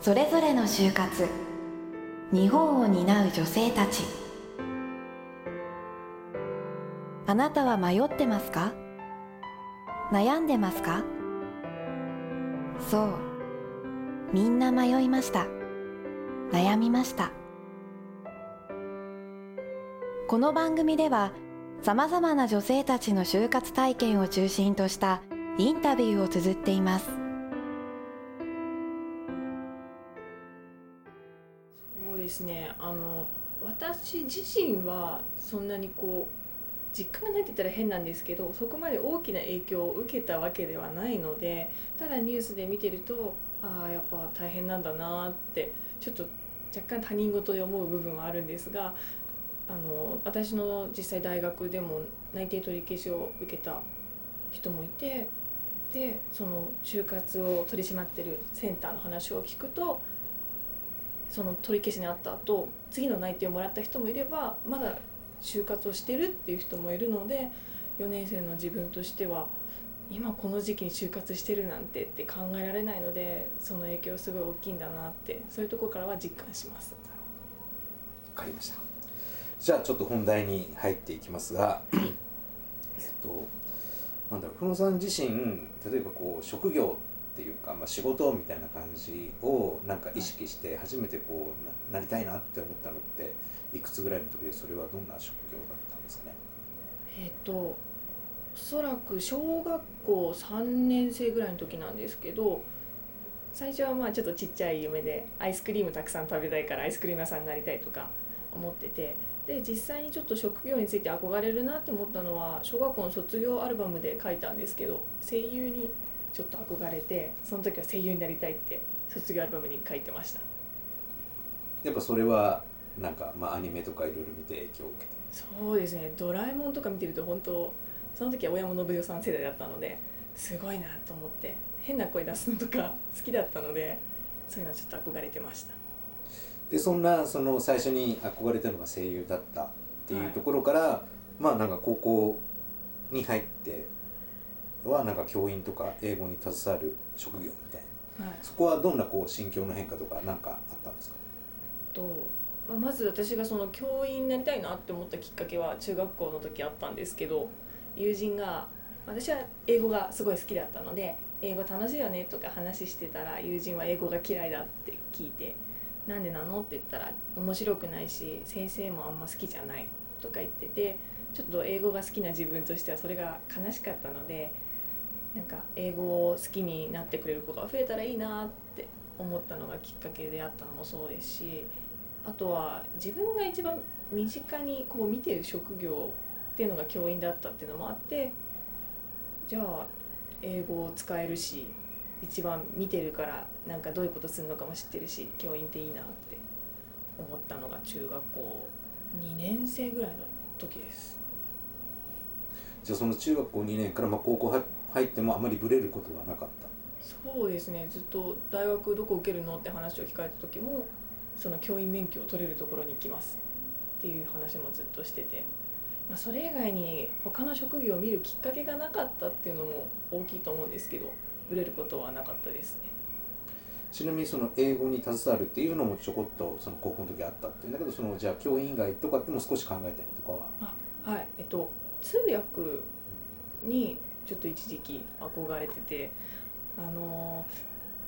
それぞれの就活。日本を担う女性たち。あなたは迷ってますか？悩んでますか？そう。みんな迷いました。悩みました。この番組ではさまざまな女性たちの就活体験を中心としたインタビューを綴っています。ですねあの私自身はそんなにこう実感がないって言ったら変なんですけどそこまで大きな影響を受けたわけではないのでただニュースで見てるとああやっぱ大変なんだなってちょっと若干他人事で思う部分はあるんですがあの私の実際大学でも内定取り消しを受けた人もいてでその就活を取り締まってるセンターの話を聞くとその取り消しにあった後次の内定をもらった人もいればまだ就活をしてるっていう人もいるので4年生の自分としては今この時期に就活してるなんてって考えられないのでその影響すごい大きいんだなってそういうところからは実感します。わかりました。じゃあちょっと本題に入っていきますがえっとなんだろう久野さん自身例えばこう職業っていうか、まあ、仕事みたいな感じをなんか意識して初めてこうななりたいなって思ったのっていくつぐらいの時でそれはどんな職業だったんですかね？えっ、とおそらく小学校3年生ぐらいの時なんですけど最初はまあちょっとちっちゃい夢でアイスクリームたくさん食べたいからアイスクリーム屋さんになりたいとか思っててで実際にちょっと職業について憧れるなって思ったのは小学校の卒業アルバムで書いたんですけど声優にちょっと憧れてその時は声優になりたいって卒業アルバムに書いてました。やっぱそれはなんか、まあ、アニメとかいろいろ見て影響を受けて。そうですね「ドラえもん」とか見てると本当その時は大山信代さん世代だったのですごいなと思って変な声出すのとか 好きだったのでそういうのはちょっと憧れてました。でそんなその最初に憧れたのが声優だったっていうところから、まあなんか高校に入ってはなんか教員とか英語に携わる職業みたいな。はい。そこはどんなこう心境の変化とか何かあったんですか？と、まあ、まず私がその教員になりたいなって思ったきっかけは中学校の時あったんですけど友人が私は英語がすごい好きだったので英語楽しいよねとか話してたら友人は英語が嫌いだって聞いてなんでなのって言ったら面白くないし先生もあんま好きじゃないとか言っててちょっと英語が好きな自分としてはそれが悲しかったのでなんか英語を好きになってくれる子が増えたらいいなって思ったのがきっかけであったのもそうですしあとは自分が一番身近にこう見てる職業っていうのが教員だったっていうのもあってじゃあ英語を使えるし一番見てるからなんかどういうことするのかも知ってるし教員っていいなって思ったのが中学校2年生ぐらいの時です。じゃあその中学校2年からまあ高校入ってもあまりブレることはなかった。そうですね。ずっと大学どこ受けるのって話を聞かれた時もその教員免許を取れるところに行きますっていう話もずっとしてて、まあ、それ以外に他の職業を見るきっかけがなかったっていうのも大きいと思うんですけどブレることはなかったですね。ちなみにその英語に携わるっていうのもちょこっとその高校の時あったっていうんだけどそのじゃあ教員以外とかっても少し考えたりとかは？はい。えっと通訳にちょっと一時期憧れててあの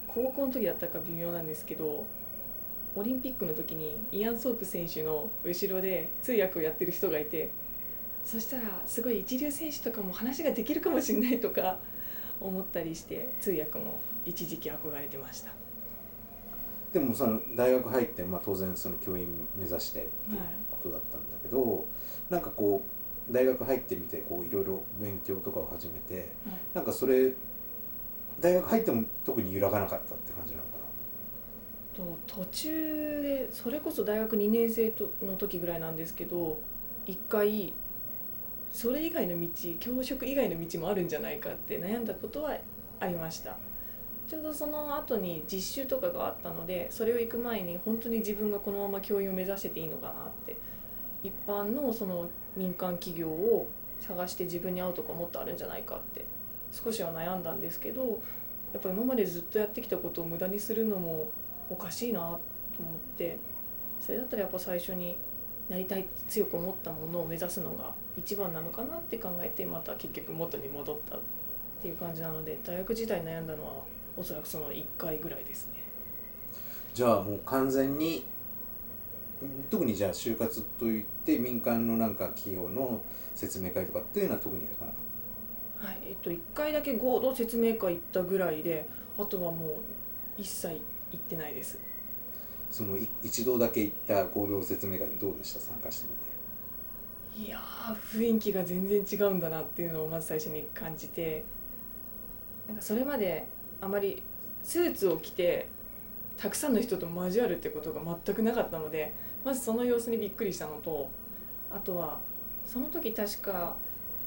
高校の時だったか微妙なんですけどオリンピックの時にイアン・ソープ選手の後ろで通訳をやってる人がいてそしたらすごい一流選手とかも話ができるかもしれないとか思ったりして通訳も一時期憧れてました。でもその大学入って、まあ、当然その教員目指してっていうことだったんだけど、なんかこう大学入ってみてこういろいろ勉強とかを始めてなんかそれ大学入っても特に揺らがなかったって感じなのかと途中でそれこそ大学2年生との時ぐらいなんですけど一回それ以外の道教職以外の道もあるんじゃないかって悩んだことはありました。ちょうどその後に実習とかがあったのでそれを行く前に本当に自分がこのまま教員を目指してていいのかなって一般のその民間企業を探して自分に合うとこもっとあるんじゃないかって少しは悩んだんですけどやっぱり今までずっとやってきたことを無駄にするのもおかしいなと思ってそれだったらやっぱ最初になりたいって強く思ったものを目指すのが一番なのかなって考えてまた結局元に戻ったっていう感じなので大学時代悩んだのはおそらくその1回ぐらいですね。じゃあもう完全に特にじゃあ就活といって民間のなんか企業の説明会とかっていうのは特には行かなかっはいえっと、1回だけ合同説明会行ったぐらいであとはもう一切行ってないです。たそのい一度だけ行った合同説明会どうでした？参加してみて。いやー雰囲気が全然違うんだなっていうのをまず最初に感じて。なんかそれまであまりスーツを着てたくさんの人と交わるってことが全くなかったのでまずその様子にびっくりしたのとあとはその時確か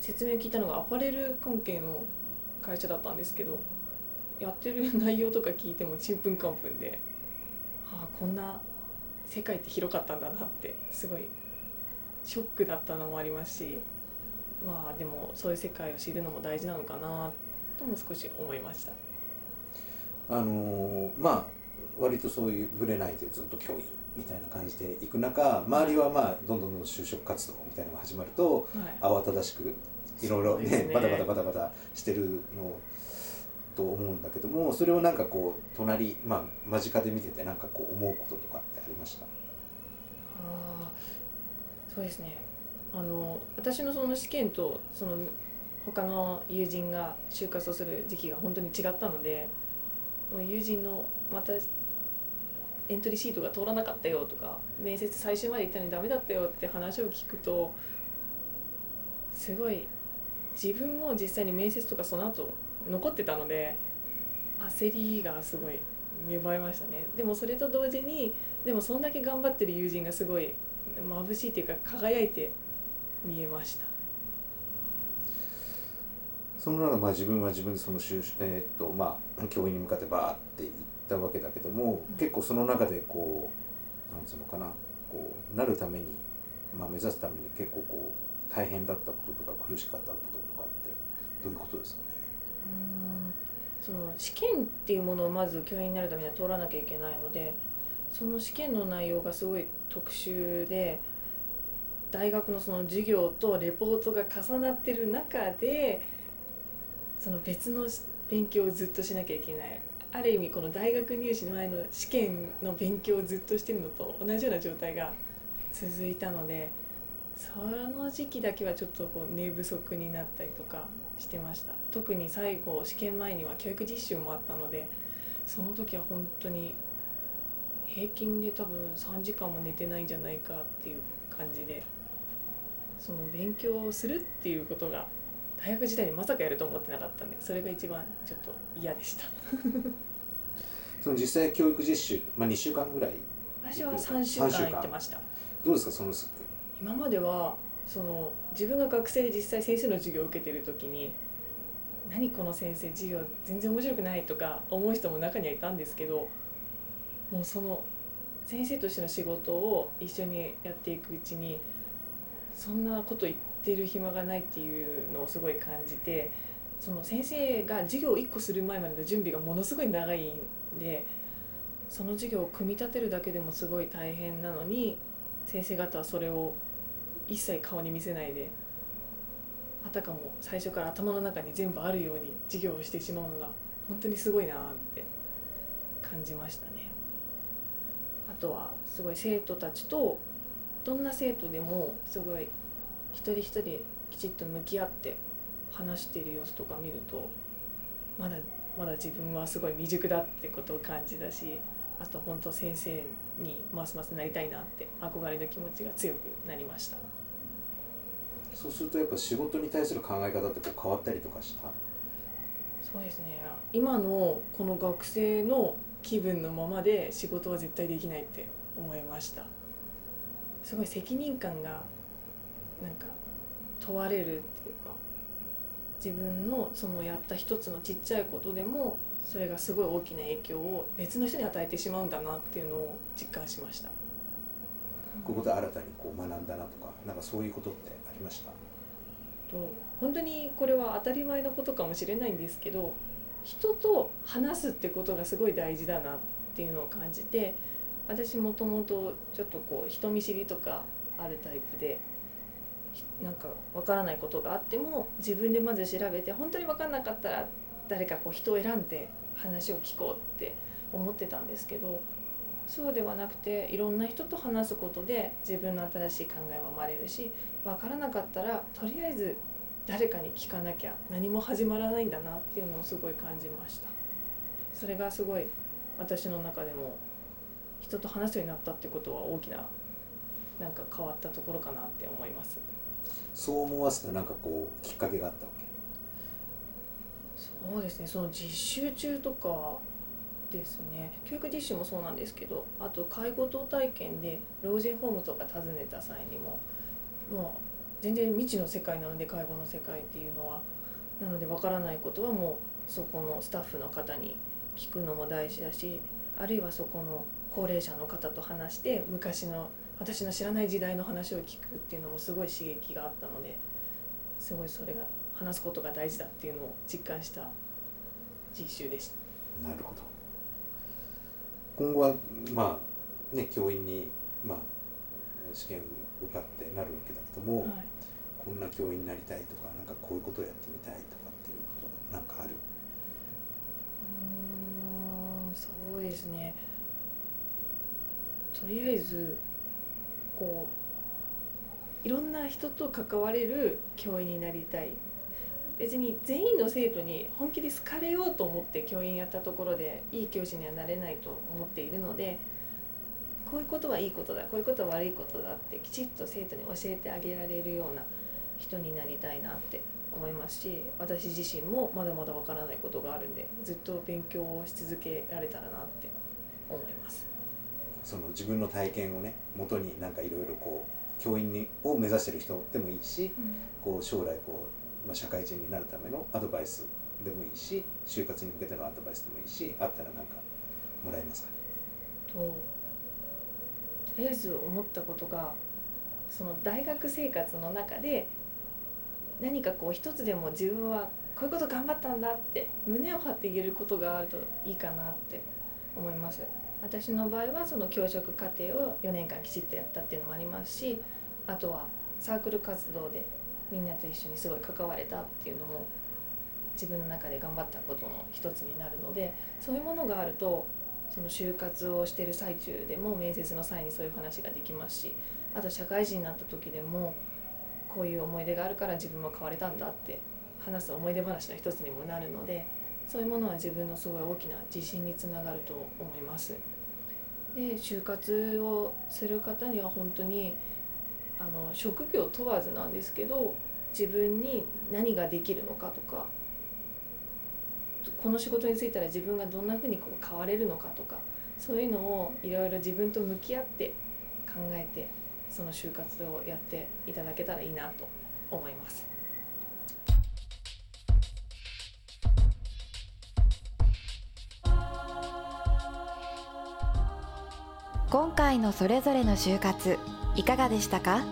説明を聞いたのがアパレル関係の会社だったんですけどやってる内容とか聞いてもちんぷんかんぷんで、はあ、こんな世界って広かったんだなってすごいショックだったのもありますしまあでもそういう世界を知るのも大事なのかなとも少し思いました。あのーまあ割とそういうぶれないでずっと教員みたいな感じで行く中周りはまあどんどんどんどん就職活動みたいなのが始まるとはい。慌ただしくいろいろねね。バタバタバタバタしてるのと思うんだけどもそれをなんかこう隣まあ間近で見ててなんかこう思うこととかってありました？ああそうですね。あの私のその試験とその他の友人が就活をする時期が本当に違ったのでもう友人のまたエントリーシートが通らなかったよとか面接最終まで行ったのにダメだったよって話を聞くとすごい自分も実際に面接とかその後残ってたので焦りがすごい芽生えましたね。でもそれと同時にでもそんだけ頑張ってる友人がすごい眩しいっていうか輝いて見えました。その中まあ自分は自分でその就えーっとまあ教員に向かってバーって行ったわけだけども、うん。結構その中でこうなんつうのかなこうなるためにまあ目指すために結構こう大変だったこととか苦しかったこととかってどういうことですかね？その試験っていうものをまず教員になるためには通らなきゃいけないのでその試験の内容がすごい特殊で大学のその授業とレポートが重なってる中でその別の勉強をずっとしなきゃいけないある意味この大学入試の前の試験の勉強をずっとしてるのと同じような状態が続いたのでその時期だけはちょっとこう寝不足になったりとかしてました。特に最後試験前には教育実習もあったのでその時は本当に平均で多分3時間も寝てないんじゃないかっていう感じでその勉強をするっていうことが大学時代にまさかやると思ってなかったんでそれが一番ちょっと嫌でした。その実際教育実習、まあ、2週間ぐらい私は3週間行ってました。どうですか？その今まではその自分が学生で実際先生の授業を受けてる時に何この先生授業全然面白くないとか思う人も中にはいたんですけどもうその先生としての仕事を一緒にやっていくうちにそんなこと言っててる暇がないっていうのをすごい感じてその先生が授業を1個する前までの準備がものすごい長いんでその授業を組み立てるだけでもすごい大変なのに先生方はそれを一切顔に見せないであたかも最初から頭の中に全部あるように授業をしてしまうのが本当にすごいなって感じましたね。あとはすごい生徒たちとどんな生徒でもすごい一人一人きちっと向き合って話している様子とか見るとまだまだ自分はすごい未熟だってことを感じたしあと本当先生にますますなりたいなって憧れの気持ちが強くなりました。そうするとやっぱ仕事に対する考え方ってこう変わったりとかした？そうですね。今のこの学生の気分のままで仕事は絶対できないって思いました。すごい責任感がなんか問われるっていうか自分のそのやった一つのちっちゃいことでもそれがすごい大きな影響を別の人に与えてしまうんだなっていうのを実感しました。ここで新たにこう学んだなとかなんかそういうことってありました？と本当にこれは当たり前のことかもしれないんですけど人と話すってことがすごい大事だなっっていうのを感じて私もともとちょっとこう人見知りとかあるタイプでなんか分からないことがあっても自分でまず調べて本当に分かんなかったら誰かこう人を選んで話を聞こうって思ってたんですけどそうではなくていろんな人と話すことで自分の新しい考えも生まれるし分からなかったらとりあえず誰かに聞かなきゃ何も始まらないんだなっていうのをすごい感じました。それがすごい私の中でも人と話すようになったってことは大きななんか変わったところかなって思います。そう思わせたなんかこうきっかけがあったわけ？そうですね。その実習中とかですね。教育実習もそうなんですけどあと介護等体験で老人ホームとか訪ねた際にももう全然未知の世界なので介護の世界っていうのは。なのでわからないことはもうそこのスタッフの方に聞くのも大事だしあるいはそこの高齢者の方と話して昔の私の知らない時代の話を聞くっていうのもすごい刺激があったのですごいそれが話すことが大事だっていうのを実感した実習でした。なるほど。今後はまあね教員にまあ試験受かってなるわけだけども、はい、こんな教員になりたいとかなんかこういうことをやってみたいとかっていうことなんかある？うーんそうですね。とりあえずこういろんな人と関われる教員になりたい別に全員の生徒に本気で好かれようと思って教員やったところでいい教師にはなれないと思っているのでこういうことはいいことだこういうことは悪いことだってきちっと生徒に教えてあげられるような人になりたいなって思いますし私自身もまだまだわからないことがあるんでずっと勉強をし続けられたらなって思います。その自分の体験をね元になんかいろいろこう教員にを目指してる人でもいいしこう将来こう、まあ、社会人になるためのアドバイスでもいいし就活に向けてのアドバイスでもいいしあったらなんかもらえますかととりあえず思ったことがその大学生活の中で何かこう一つでも自分はこういうこと頑張ったんだって胸を張って言えることがあるといいかなって思います私の場合はその教職課程を4年間きちっとやったっていうのもありますしあとはサークル活動でみんなと一緒にすごい関われたっていうのも自分の中で頑張ったことの一つになるのでそういうものがあるとその就活をしてる最中でも面接の際にそういう話ができますしあと社会人になった時でもこういう思い出があるから自分は変われたんだって話す思い出話の一つにもなるのでそういうものは自分のすごい大きな自信につながると思います。で就活をする方には本当にあの職業問わずなんですけど自分に何ができるのかとかこの仕事に就いたら自分がどんなふうにこう変われるのかとかそういうのをいろいろ自分と向き合って考えてその就活をやっていただけたらいいなと思います。今回のそれぞれの就活いかがでしたか？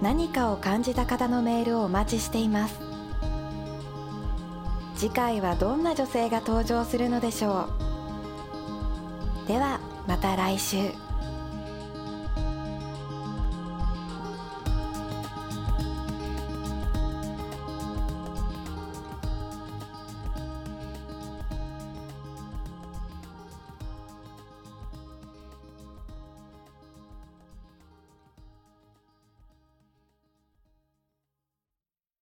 何かを感じた方のメールをお待ちしています。次回はどんな女性が登場するのでしょう？ではまた来週。